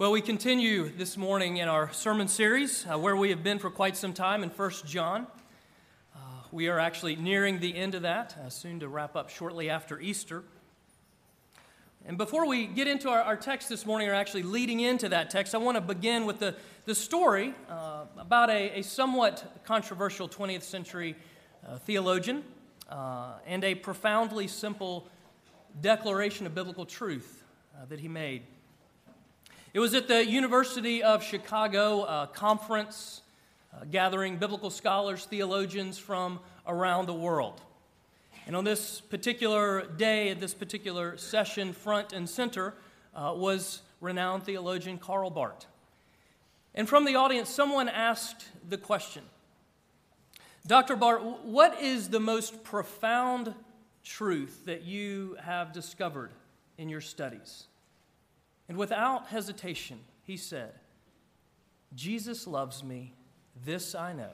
Well, we continue this morning in our sermon series uh, where we have been for quite some time in 1 John. Uh, we are actually nearing the end of that, uh, soon to wrap up shortly after Easter. And before we get into our, our, text this morning, or actually leading into that text, I want to begin with the, the story uh, about a, a, somewhat controversial 20th century uh, theologian uh, and a profoundly simple declaration of biblical truth that he made. It was at the University of Chicago uh, conference uh, gathering biblical scholars, theologians from around the world. And on this particular day, at this particular session, front and center uh, was renowned theologian Karl Barth. And from the audience, someone asked the question Dr. Barth, what is the most profound truth that you have discovered in your studies? And without hesitation, he said, Jesus loves me, this I know,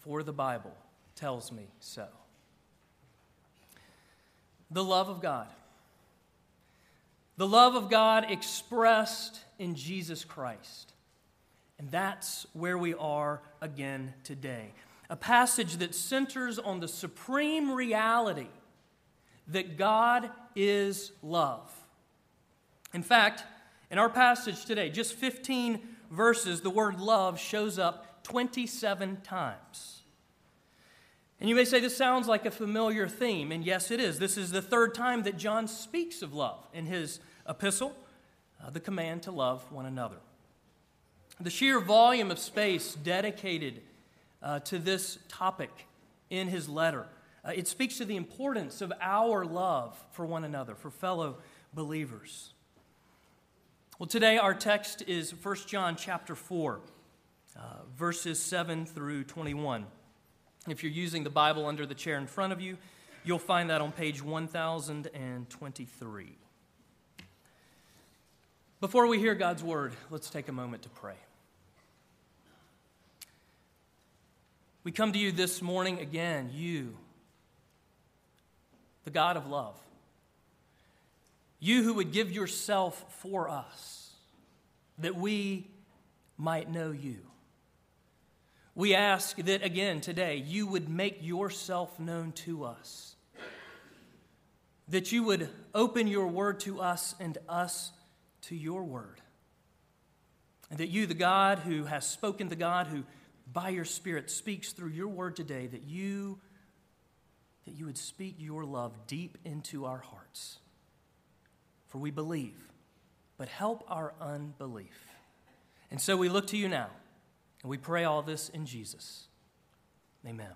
for the Bible tells me so. The love of God. The love of God expressed in Jesus Christ. And that's where we are again today. A passage that centers on the supreme reality that God is love. In fact, in our passage today, just 15 verses, the word love shows up 27 times. And you may say this sounds like a familiar theme, and yes, it is. This is the third time that John speaks of love in his epistle, uh, the command to love one another. The sheer volume of space dedicated uh, to this topic in his letter, uh, it speaks to the importance of our love for one another, for fellow believers. Well, today our text is 1 John chapter 4, uh, verses 7 through 21. If you're using the Bible under the chair in front of you, you'll find that on page 1023. Before we hear God's word, let's take a moment to pray. We come to you this morning again, you, the God of love. You who would give yourself for us, that we might know you. We ask that again today you would make yourself known to us, that you would open your word to us and us to your word. And that you, the God who has spoken, the God who by your Spirit speaks through your word today, that you, that you would speak your love deep into our hearts for we believe, but help our unbelief. And so we look to you now, and we pray all this in Jesus. Amen.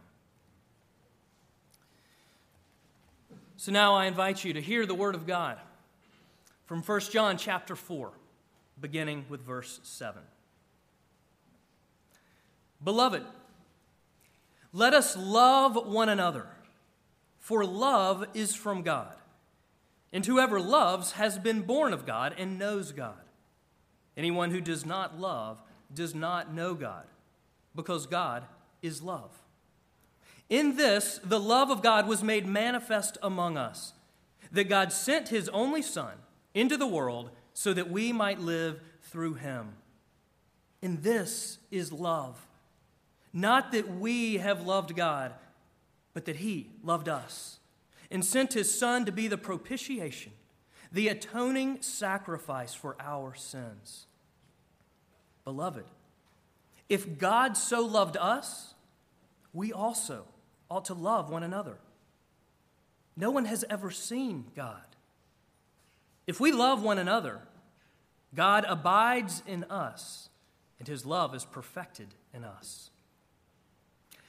So now I invite you to hear the word of God from 1 John chapter 4, beginning with verse 7. Beloved, let us love one another, for love is from God. And whoever loves has been born of God and knows God. Anyone who does not love does not know God, because God is love. In this, the love of God was made manifest among us, that God sent his only Son into the world so that we might live through him. And this is love. Not that we have loved God, but that he loved us and sent his Son to be the propitiation, the atoning sacrifice for our sins. Beloved, if God so loved us, we also ought to love one another. No one has ever seen God. If we love one another, God abides in us, and his love is perfected in us.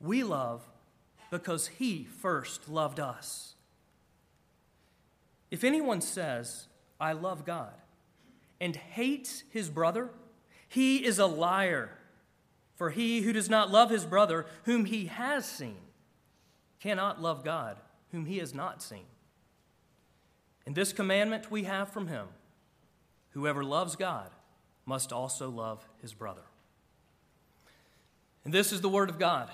We love because He first loved us. If anyone says, I love God, and hates his brother, he is a liar. For he who does not love his brother, whom he has seen, cannot love God, whom he has not seen. And this commandment we have from him whoever loves God must also love his brother. And this is the word of God,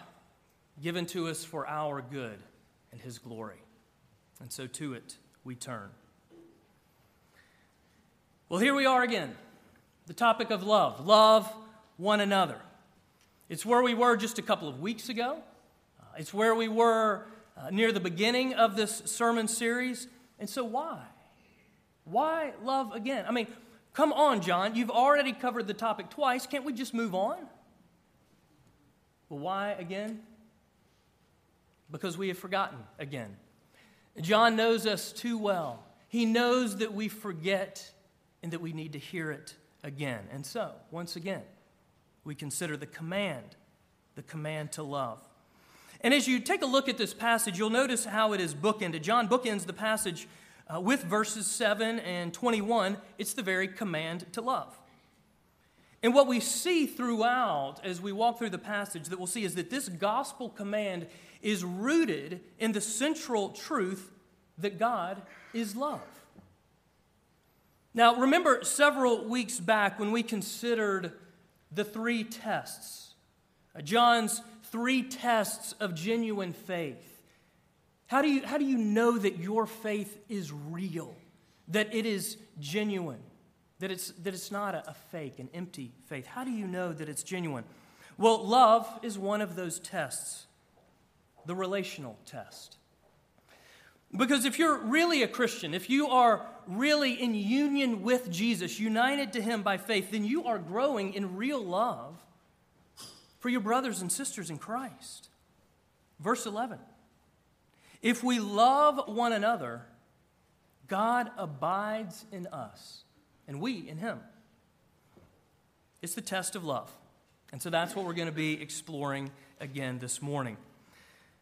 given to us for our good and his glory. And so to it we turn. Well, here we are again. The topic of love. Love one another. It's where we were just a couple of weeks ago. Uh, it's where we were uh, near the beginning of this sermon series. And so, why? Why love again? I mean, come on, John. You've already covered the topic twice. Can't we just move on? Well, why again? Because we have forgotten again. John knows us too well. He knows that we forget and that we need to hear it again. And so, once again, we consider the command, the command to love. And as you take a look at this passage, you'll notice how it is bookended. John bookends the passage uh, with verses 7 and 21. It's the very command to love. And what we see throughout as we walk through the passage that we'll see is that this gospel command is rooted in the central truth that God is love. Now, remember several weeks back when we considered the three tests, uh, John's three tests of genuine faith. How do, you, how do you know that your faith is real, that it is genuine, that it's, that it's not a, a fake, an empty faith? How do you know that it's genuine? Well, love is one of those tests, the relational test. Because if you're really a Christian, if you are really in union with Jesus, united to Him by faith, then you are growing in real love for your brothers and sisters in Christ. Verse 11 If we love one another, God abides in us, and we in Him. It's the test of love. And so that's what we're going to be exploring again this morning.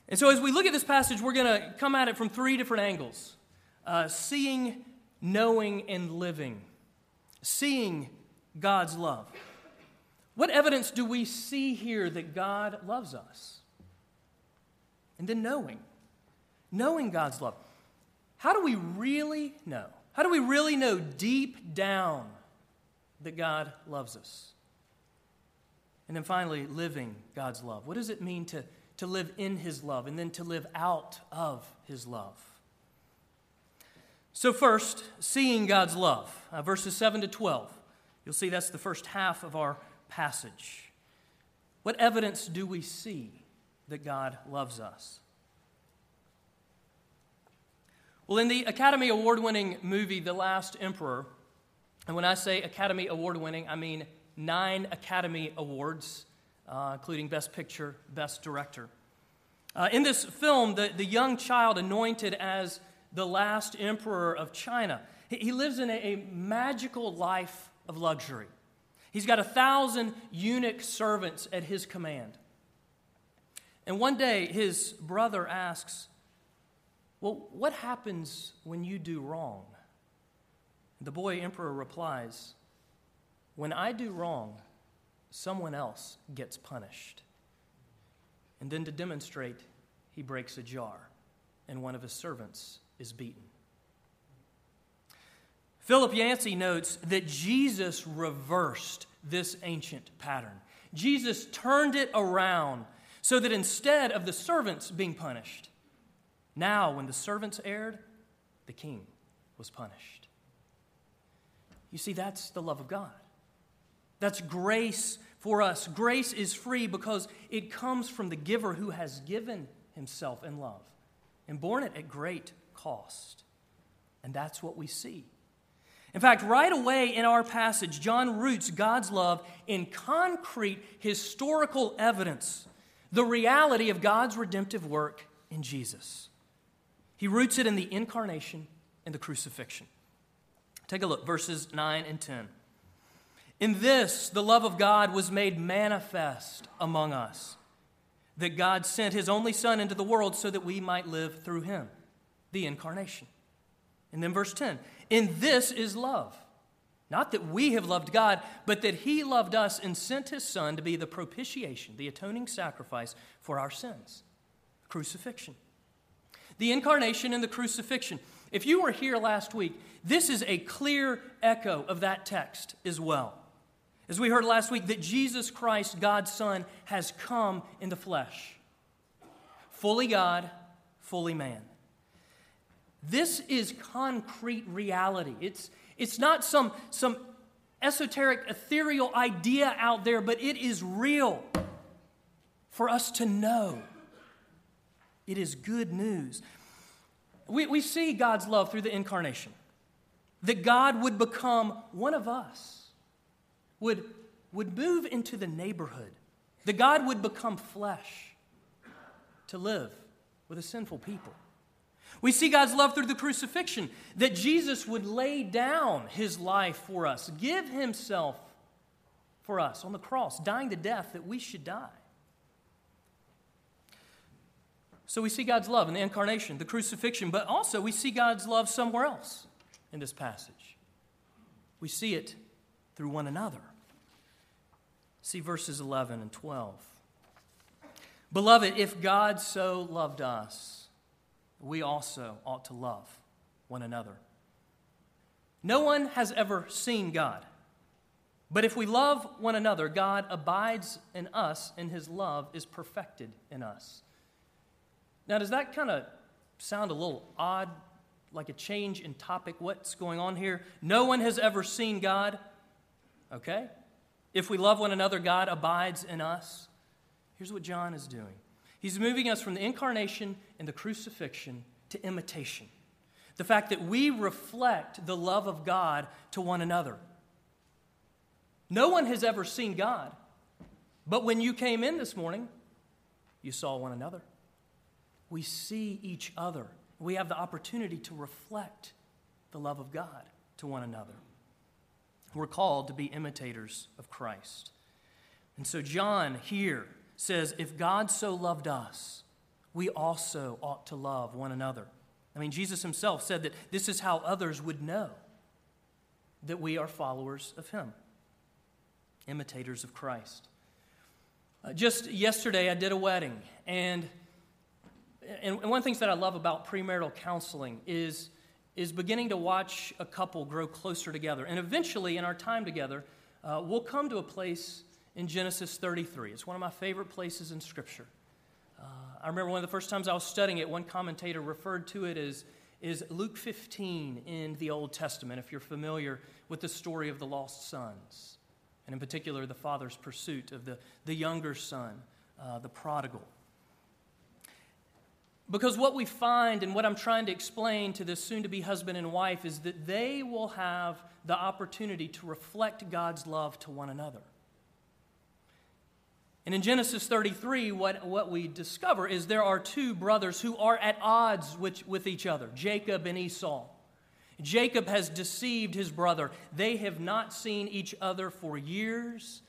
And so, as we look at this passage, we're going to come at it from three different angles uh, seeing, knowing, and living. Seeing God's love. What evidence do we see here that God loves us? And then knowing. Knowing God's love. How do we really know? How do we really know deep down that God loves us? And then finally, living God's love. What does it mean to to live in his love and then to live out of his love. So, first, seeing God's love, uh, verses 7 to 12. You'll see that's the first half of our passage. What evidence do we see that God loves us? Well, in the Academy Award winning movie, The Last Emperor, and when I say Academy Award winning, I mean nine Academy Awards uh, including Best Picture, Best Director. Uh, in this film, the, the young child anointed as the last emperor of China, he, he lives in a, a magical life of luxury. He's got a thousand eunuch servants at his command. And one day, his brother asks, Well, what happens when you do wrong? The boy emperor replies, When I do wrong, someone else gets punished. And then to demonstrate, he breaks a jar, and one of his servants is beaten. Philip Yancey notes that Jesus reversed this ancient pattern. Jesus turned it around so that instead of the servants being punished, now when the servants erred, the king was punished. You see, that's the love of God. That's grace for us. Grace is free because it comes from the giver who has given himself in love and borne it at great cost. And that's what we see. In fact, right away in our passage, John roots God's love in concrete historical evidence, the reality of God's redemptive work in Jesus. He roots it in the incarnation and the crucifixion. Take a look, verses 9 and 10. In this, the love of God was made manifest among us, that God sent his only Son into the world so that we might live through him, the incarnation. And then verse 10 In this is love. Not that we have loved God, but that he loved us and sent his Son to be the propitiation, the atoning sacrifice for our sins. Crucifixion. The incarnation and the crucifixion. If you were here last week, this is a clear echo of that text as well. As we heard last week, that Jesus Christ, God's Son, has come in the flesh. Fully God, fully man. This is concrete reality. It's, it's not some, some esoteric, ethereal idea out there, but it is real for us to know. It is good news. We, we see God's love through the incarnation, that God would become one of us, would, would move into the neighborhood, that God would become flesh to live with a sinful people. We see God's love through the crucifixion, that Jesus would lay down his life for us, give himself for us on the cross, dying the death that we should die. So we see God's love in the incarnation, the crucifixion, but also we see God's love somewhere else in this passage. We see it through one another. See verses 11 and 12. Beloved, if God so loved us, we also ought to love one another. No one has ever seen God. But if we love one another, God abides in us, and his love is perfected in us. Now, does that kind of sound a little odd, like a change in topic? What's going on here? No one has ever seen God. Okay? If we love one another, God abides in us. Here's what John is doing He's moving us from the incarnation and the crucifixion to imitation. The fact that we reflect the love of God to one another. No one has ever seen God, but when you came in this morning, you saw one another we see each other. We have the opportunity to reflect the love of God to one another. We're called to be imitators of Christ. And so, John here says, if God so loved us, we also ought to love one another. I mean, Jesus himself said that this is how others would know that we are followers of him, imitators of Christ. Uh, just yesterday, I did a wedding, and and one of the things that I love about premarital counseling is, is beginning to watch a couple grow closer together. And eventually, in our time together, uh, we'll come to a place in Genesis 33. It's one of my favorite places in Scripture. Uh, I remember one of the first times I was studying it, one commentator referred to it as is Luke 15 in the Old Testament, if you're familiar with the story of the lost sons, and in particular, the father's pursuit of the, the younger son, uh, the prodigal. Because what we find and what I'm trying to explain to this soon to be husband and wife is that they will have the opportunity to reflect God's love to one another. And in Genesis 33, what, what we discover is there are two brothers who are at odds with, with each other Jacob and Esau. Jacob has deceived his brother. They have not seen each other for years,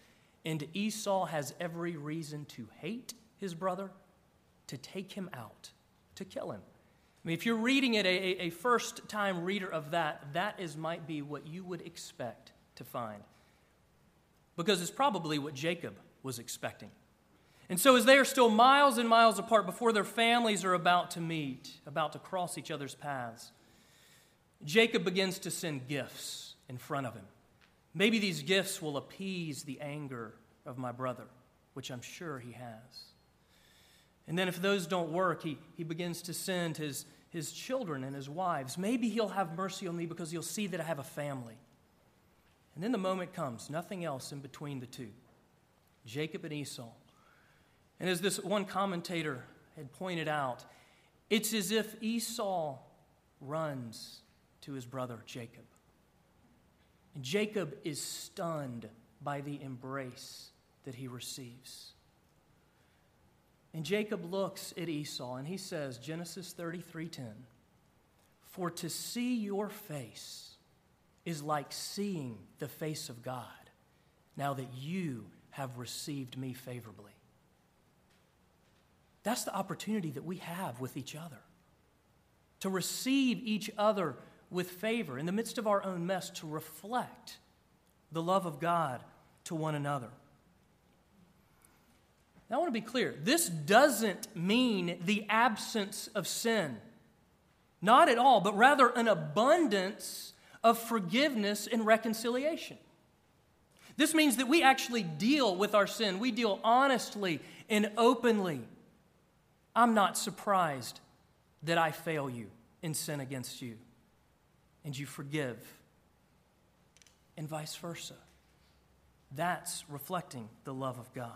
and Esau has every reason to hate his brother, to take him out to kill him. I mean, if you're reading it, a, a first time reader of that, that is, might be what you would expect to find. Because it's probably what Jacob was expecting. And so, as they are still miles and miles apart before their families are about to meet, about to cross each other's paths, Jacob begins to send gifts in front of him. Maybe these gifts will appease the anger of my brother, which I'm sure he has. And then if those don't work, he, he begins to send his, his children and his wives. Maybe he'll have mercy on me because he'll see that I have a family. And then the moment comes, nothing else in between the two Jacob and Esau. And as this one commentator had pointed out, it's as if Esau runs to his brother Jacob. And Jacob is stunned by the embrace that he receives. And Jacob looks at Esau and he says, Genesis 33:10, "For to see your face is like seeing the face of God, now that you have received me favorably." That's the opportunity that we have with each other. To receive each other with favor in the midst of our own mess, to reflect the love of God to one another. Now, I want to be clear this doesn't mean the absence of sin. Not at all, but rather an abundance of forgiveness and reconciliation. This means that we actually deal with our sin. We deal honestly and openly. I'm not surprised that I fail you in sin against you, and you forgive, and vice versa. That's reflecting the love of God.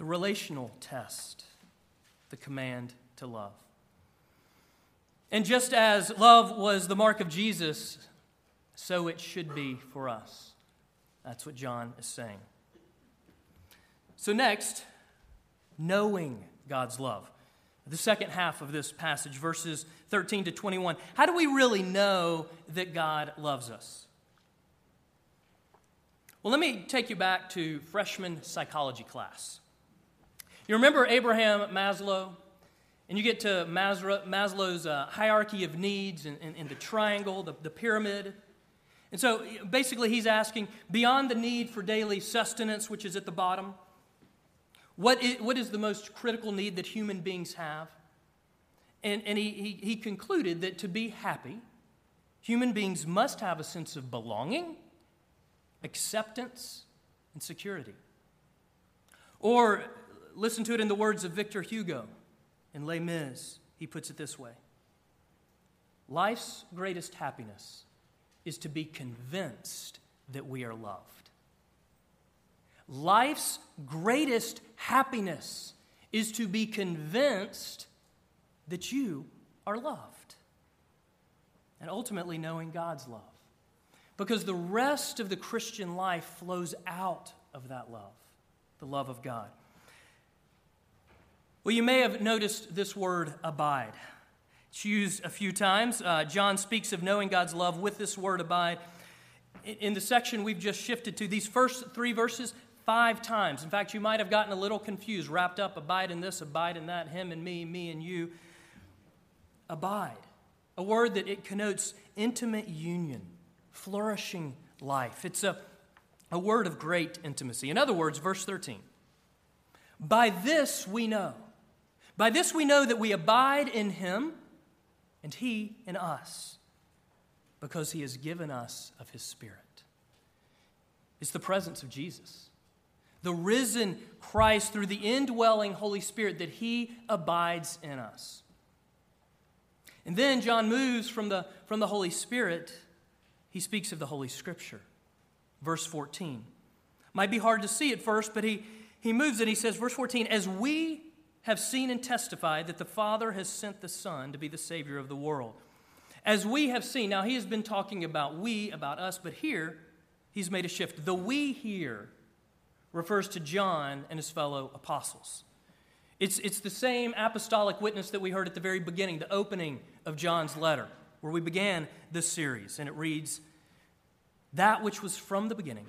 The relational test, the command to love. And just as love was the mark of Jesus, so it should be for us. That's what John is saying. So, next, knowing God's love. The second half of this passage, verses 13 to 21. How do we really know that God loves us? Well, let me take you back to freshman psychology class. You remember Abraham Maslow? And you get to Maslow's uh, hierarchy of needs and, and, and the triangle, the, the pyramid. And so basically, he's asking beyond the need for daily sustenance, which is at the bottom, what is, what is the most critical need that human beings have? And, and he, he, he concluded that to be happy, human beings must have a sense of belonging acceptance, and security. Or listen to it in the words of Victor Hugo in Les Mis. He puts it this way Life's greatest happiness is to be convinced that we are loved. Life's greatest happiness is to be convinced that you are loved. And ultimately, knowing God's love because the rest of the Christian life flows out of that love, the love of God. Well, you may have noticed this word abide. It's used a few times. Uh, John speaks of knowing God's love with this word abide. In, in the section we've just shifted to, these first three verses, five times. In fact, you might have gotten a little confused, wrapped up, abide in this, abide in that, him and me, me and you. Abide, a word that it connotes intimate union flourishing life. It's a, a word of great intimacy. In other words, verse 13 By this we know. By this we know that we abide in him and he in us, because he has given us of his Spirit. It's the presence of Jesus, the risen Christ through the indwelling Holy Spirit that he abides in us. And then John moves from the, from the Holy Spirit he speaks of the Holy Scripture. Verse 14. Might be hard to see at first, but he, he moves it. He says, verse 14, as we have seen and testified that the Father has sent the Son to be the Savior of the world. As we have seen, now he has been talking about we, about us, but here he's made a shift. The we here refers to John and his fellow apostles. It's, it's the same apostolic witness that we heard at the very beginning, the opening of John's letter where we began this series. And it reads That which was from the beginning,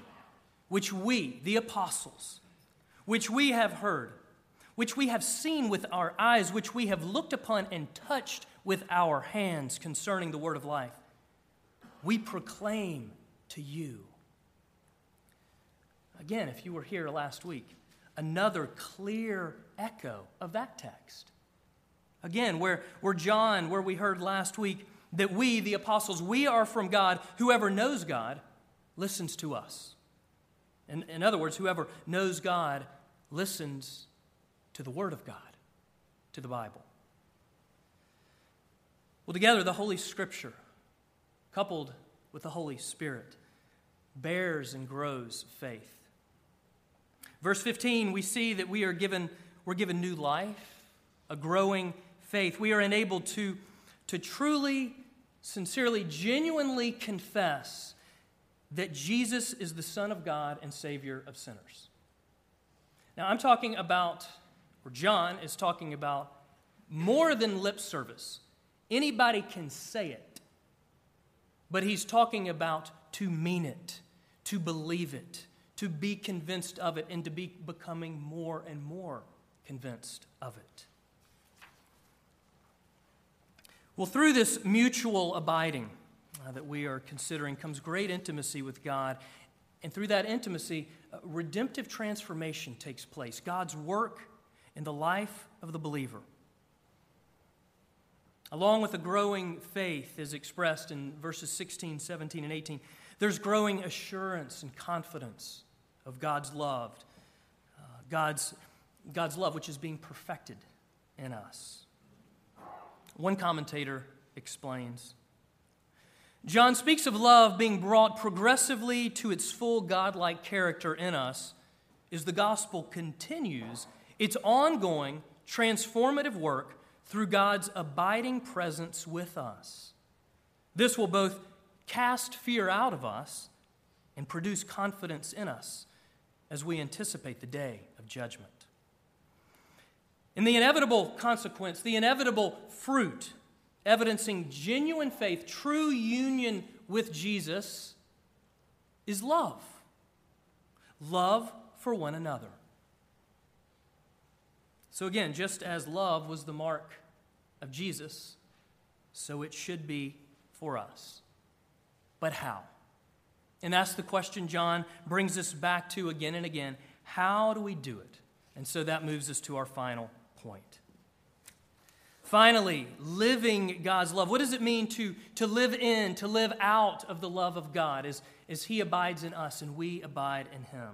which we, the apostles, which we have heard, which we have seen with our eyes, which we have looked upon and touched with our hands concerning the word of life, we proclaim to you. Again, if you were here last week, another clear echo of that text. Again, where, where John, where we heard last week, that we, the apostles, we are from God. Whoever knows God listens to us. In, in other words, whoever knows God listens to the Word of God, to the Bible. Well, together, the Holy Scripture, coupled with the Holy Spirit, bears and grows faith. Verse 15, we see that we are given, we're given new life, a growing faith. We are enabled to, to truly sincerely, genuinely confess that Jesus is the Son of God and Savior of sinners. Now, I'm talking about, or John is talking about, more than lip service. Anybody can say it, but he's talking about to mean it, to believe it, to be convinced of it, and to be becoming more and more convinced of it. Well, through this mutual abiding uh, that we are considering comes great intimacy with God. And through that intimacy, uh, redemptive transformation takes place. God's work in the life of the believer. Along with a growing faith, as expressed in verses 16, 17, and 18, there's growing assurance and confidence of God's love, uh, God's, God's love, which is being perfected in us. One commentator explains John speaks of love being brought progressively to its full godlike character in us as the gospel continues its ongoing transformative work through God's abiding presence with us. This will both cast fear out of us and produce confidence in us as we anticipate the day of judgment. And the inevitable consequence, the inevitable fruit evidencing genuine faith, true union with Jesus, is love. Love for one another. So, again, just as love was the mark of Jesus, so it should be for us. But how? And that's the question John brings us back to again and again. How do we do it? And so that moves us to our final point. Finally, living God's love. What does it mean to, to live in, to live out of the love of God as, as He abides in us and we abide in Him?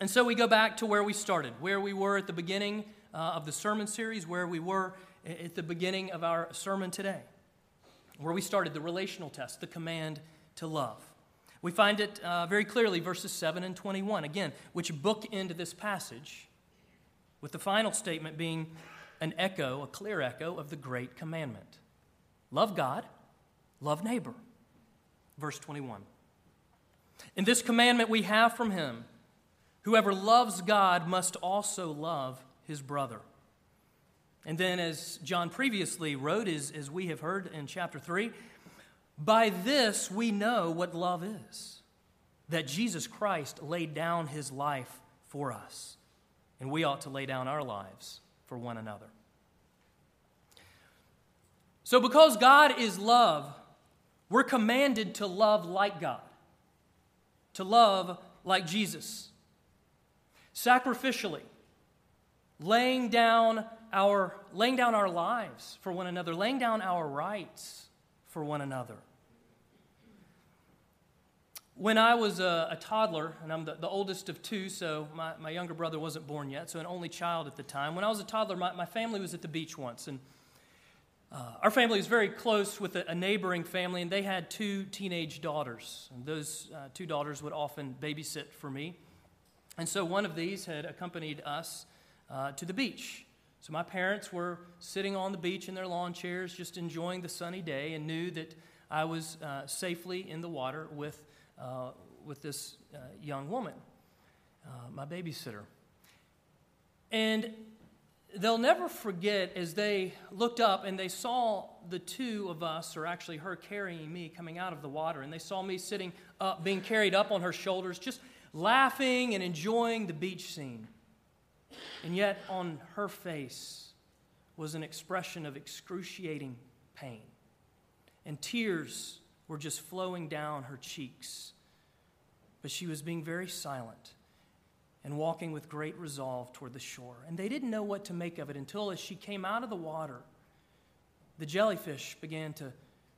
And so we go back to where we started, where we were at the beginning uh, of the sermon series, where we were at the beginning of our sermon today, where we started the relational test, the command to love. We find it uh, very clearly, verses 7 and 21, again, which bookend this passage with the final statement being an echo, a clear echo of the great commandment love God, love neighbor. Verse 21. In this commandment we have from him whoever loves God must also love his brother. And then, as John previously wrote, as, as we have heard in chapter 3, by this we know what love is that Jesus Christ laid down his life for us and we ought to lay down our lives for one another. So, because God is love, we're commanded to love like God, to love like Jesus, sacrificially, laying down our, laying down our lives for one another, laying down our rights for one another. When I was a, a toddler, and I'm the, the, oldest of two, so my, my younger brother wasn't born yet, so an only child at the time. When I was a toddler, my, my family was at the beach once, and uh, our family was very close with a, a, neighboring family, and they had two teenage daughters. And those uh, two daughters would often babysit for me. And so one of these had accompanied us uh, to the beach. So my parents were sitting on the beach in their lawn chairs, just enjoying the sunny day, and knew that I was uh, safely in the water with uh, with this uh, young woman, uh, my babysitter. And they'll never forget as they looked up and they saw the two of us, or actually her carrying me coming out of the water, and they saw me sitting up, being carried up on her shoulders, just laughing and enjoying the beach scene. And yet on her face was an expression of excruciating pain. And tears were just flowing down her cheeks. But she was being very silent and walking with great resolve toward the shore. And they didn't know what to make of it until, as she came out of the water, the jellyfish began to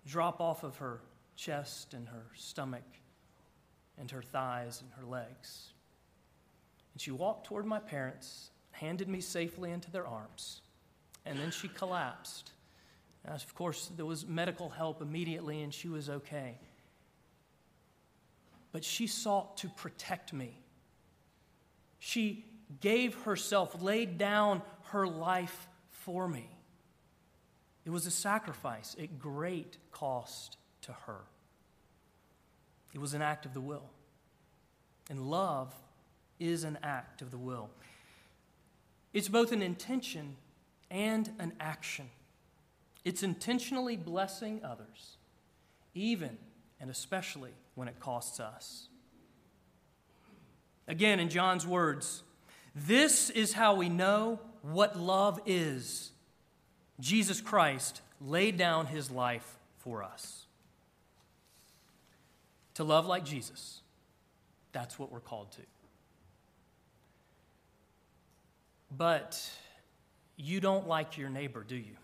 drop off of her chest and her stomach and her thighs and her legs. And she walked toward my parents, handed me safely into their arms, and then she collapsed of course, there was medical help immediately, and she was okay. But she sought to protect me. She gave herself, laid down her life for me. It was a sacrifice at great cost to her. It was an act of the will. And love is an act of the will. It's both an intention and an action. It's intentionally blessing others, even and especially when it costs us. Again, in John's words, this is how we know what love is. Jesus Christ laid down his life for us. To love like Jesus, that's what we're called to. But you don't like your neighbor, do you?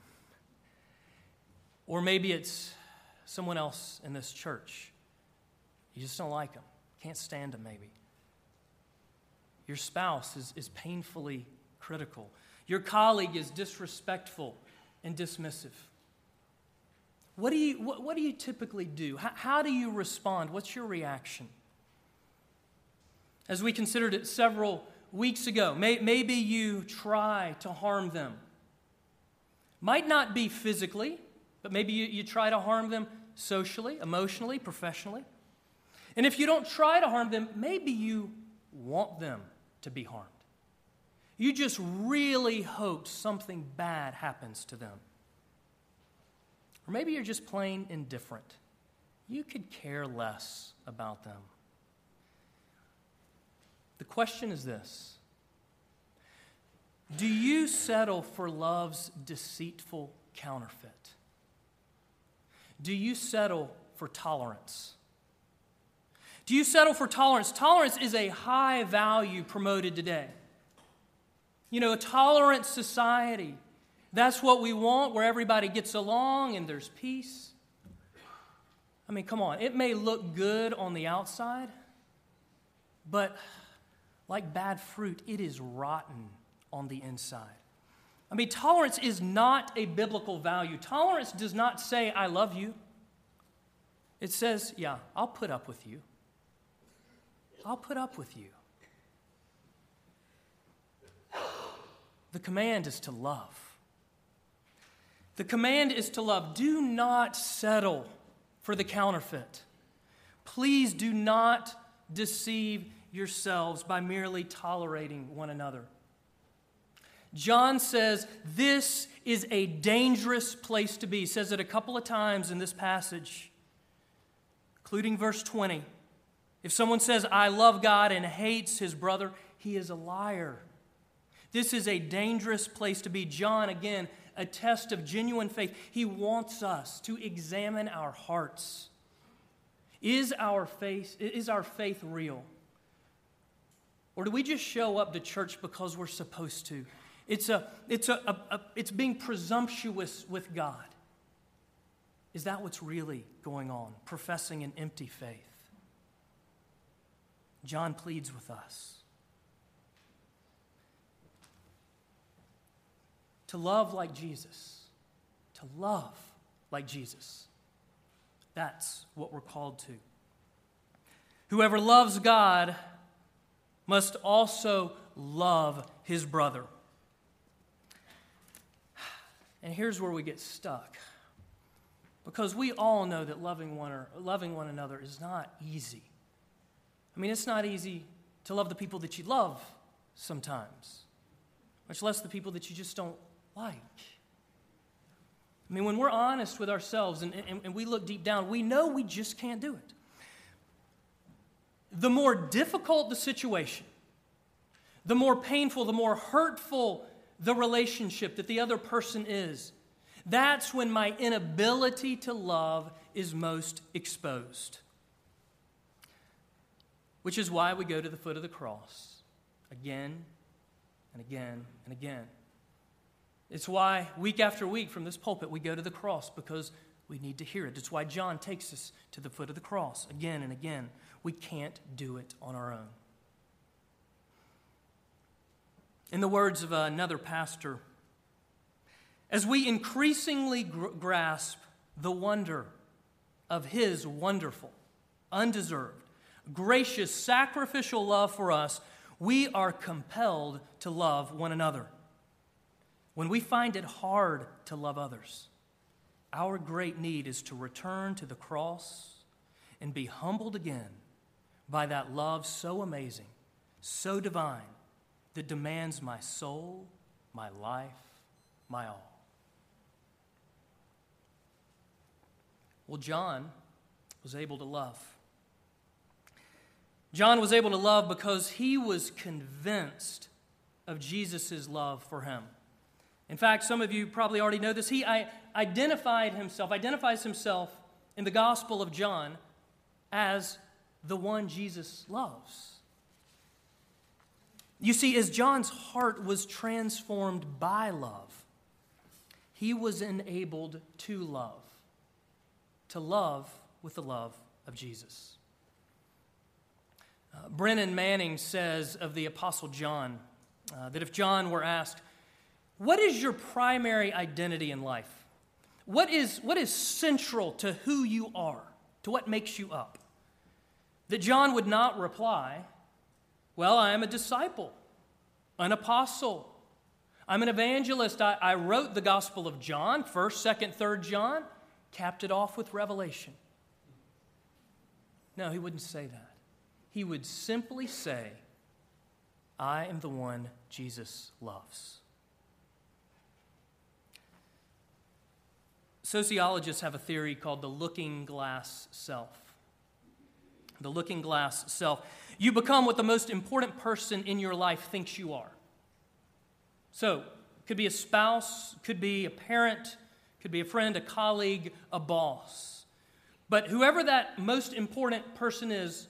Or maybe it's someone else in this church. You just don't like them, can't stand them, maybe. Your spouse is, is painfully critical. Your colleague is disrespectful and dismissive. What do you, what, what do you typically do? How, how do you respond? What's your reaction? As we considered it several weeks ago, may, maybe you try to harm them. Might not be physically, but maybe you, you try to harm them socially, emotionally, professionally. And if you don't try to harm them, maybe you want them to be harmed. You just really hope something bad happens to them. Or maybe you're just plain indifferent. You could care less about them. The question is this Do you settle for love's deceitful counterfeit? Do you settle for tolerance? Do you settle for tolerance? Tolerance is a high value promoted today. You know, a tolerant society. That's what we want, where everybody gets along and there's peace. I mean, come on. It may look good on the outside, but like bad fruit, it is rotten on the inside. I mean, tolerance is not a biblical value. Tolerance does not say, I love you. It says, yeah, I'll put up with you. I'll put up with you. The command is to love. The command is to love. Do not settle for the counterfeit. Please do not deceive yourselves by merely tolerating one another. John says this is a dangerous place to be. He says it a couple of times in this passage, including verse 20. If someone says, I love God and hates his brother, he is a liar. This is a dangerous place to be. John, again, a test of genuine faith. He wants us to examine our hearts. Is our faith, is our faith real? Or do we just show up to church because we're supposed to? It's, a, it's, a, a, a, it's being presumptuous with God. Is that what's really going on? Professing an empty faith. John pleads with us. To love like Jesus. To love like Jesus. That's what we're called to. Whoever loves God must also love his brother. And here's where we get stuck. Because we all know that loving one, or, loving one another is not easy. I mean, it's not easy to love the people that you love sometimes, much less the people that you just don't like. I mean, when we're honest with ourselves and, and, and we look deep down, we know we just can't do it. The more difficult the situation, the more painful, the more hurtful the relationship that the other person is, that's when my inability to love is most exposed. Which is why we go to the foot of the cross again and again and again. It's why week after week from this pulpit we go to the cross because we need to hear it. It's why John takes us to the foot of the cross again and again. We can't do it on our own. In the words of another pastor, as we increasingly gr- grasp the wonder of his wonderful, undeserved, gracious, sacrificial love for us, we are compelled to love one another when we find it hard to love others, Our great need is to return to the cross and be humbled again by that love so amazing, so divine, that demands my soul, my life, my all. Well, John was able to love. John was able to love because he was convinced of Jesus' love for him. In fact, some of you probably already know this. He identified himself, identifies himself in the Gospel of John as the one Jesus loves. You see, as John's heart was transformed by love, he was enabled to love, to love with the love of Jesus. Uh, Brennan Manning says of the Apostle John uh, that if John were asked, What is your primary identity in life? What is, what is central to who you are, to what makes you up? That John would not reply, Well, I am a disciple, an apostle. I'm an evangelist. I, I wrote the Gospel of John, 1st, 2nd, 3rd John, capped it off with Revelation. No, he wouldn't say that. He would simply say, I am the one Jesus loves. Sociologists have a theory called the looking glass self. The looking glass self. You become what the most important person in your life thinks you are. So, could be a spouse, could be a parent, could be a friend, a colleague, a boss. But whoever that most important person is,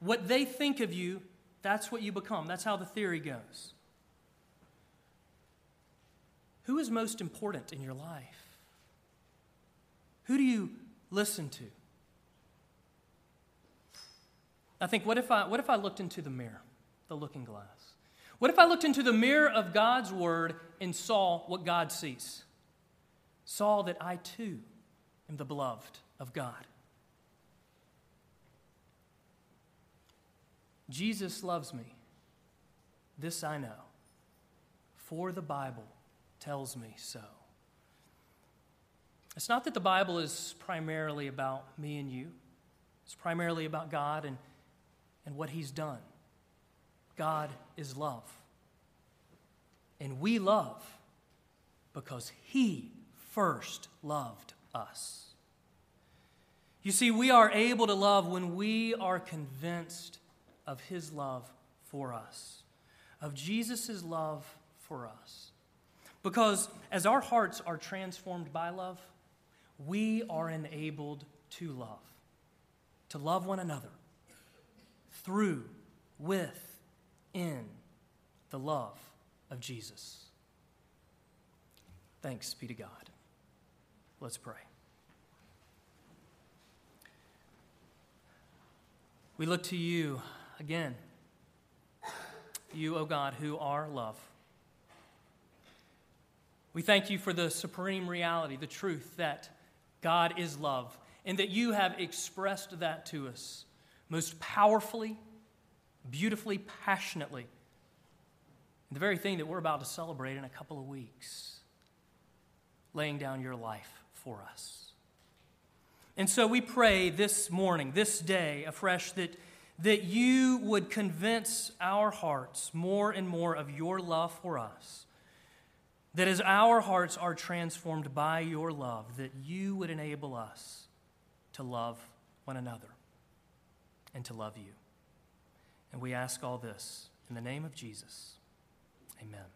what they think of you, that's what you become. That's how the theory goes. Who is most important in your life? Who do you listen to? I think, what if I, what if I looked into the mirror, the looking glass? What if I looked into the mirror of God's word and saw what God sees? Saw that I too am the beloved of God. Jesus loves me. This I know, for the Bible tells me so. It's not that the Bible is primarily about me and you, it's primarily about God and, and what He's done. God is love. And we love because He first loved us. You see, we are able to love when we are convinced of His love for us, of Jesus' love for us. Because as our hearts are transformed by love, we are enabled to love, to love one another through, with, in the love of Jesus. Thanks be to God. Let's pray. We look to you again. You, O oh God, who are love. We thank you for the supreme reality, the truth that God is love, and that you have expressed that to us most powerfully, beautifully, passionately. The very thing that we're about to celebrate in a couple of weeks, laying down your life for us. And so we pray this morning, this day, afresh, that, that you would convince our hearts more and more of your love for us that as our hearts are transformed by your love, that you would enable us to love one another and to love you. And we ask all this in the name of Jesus. Amen.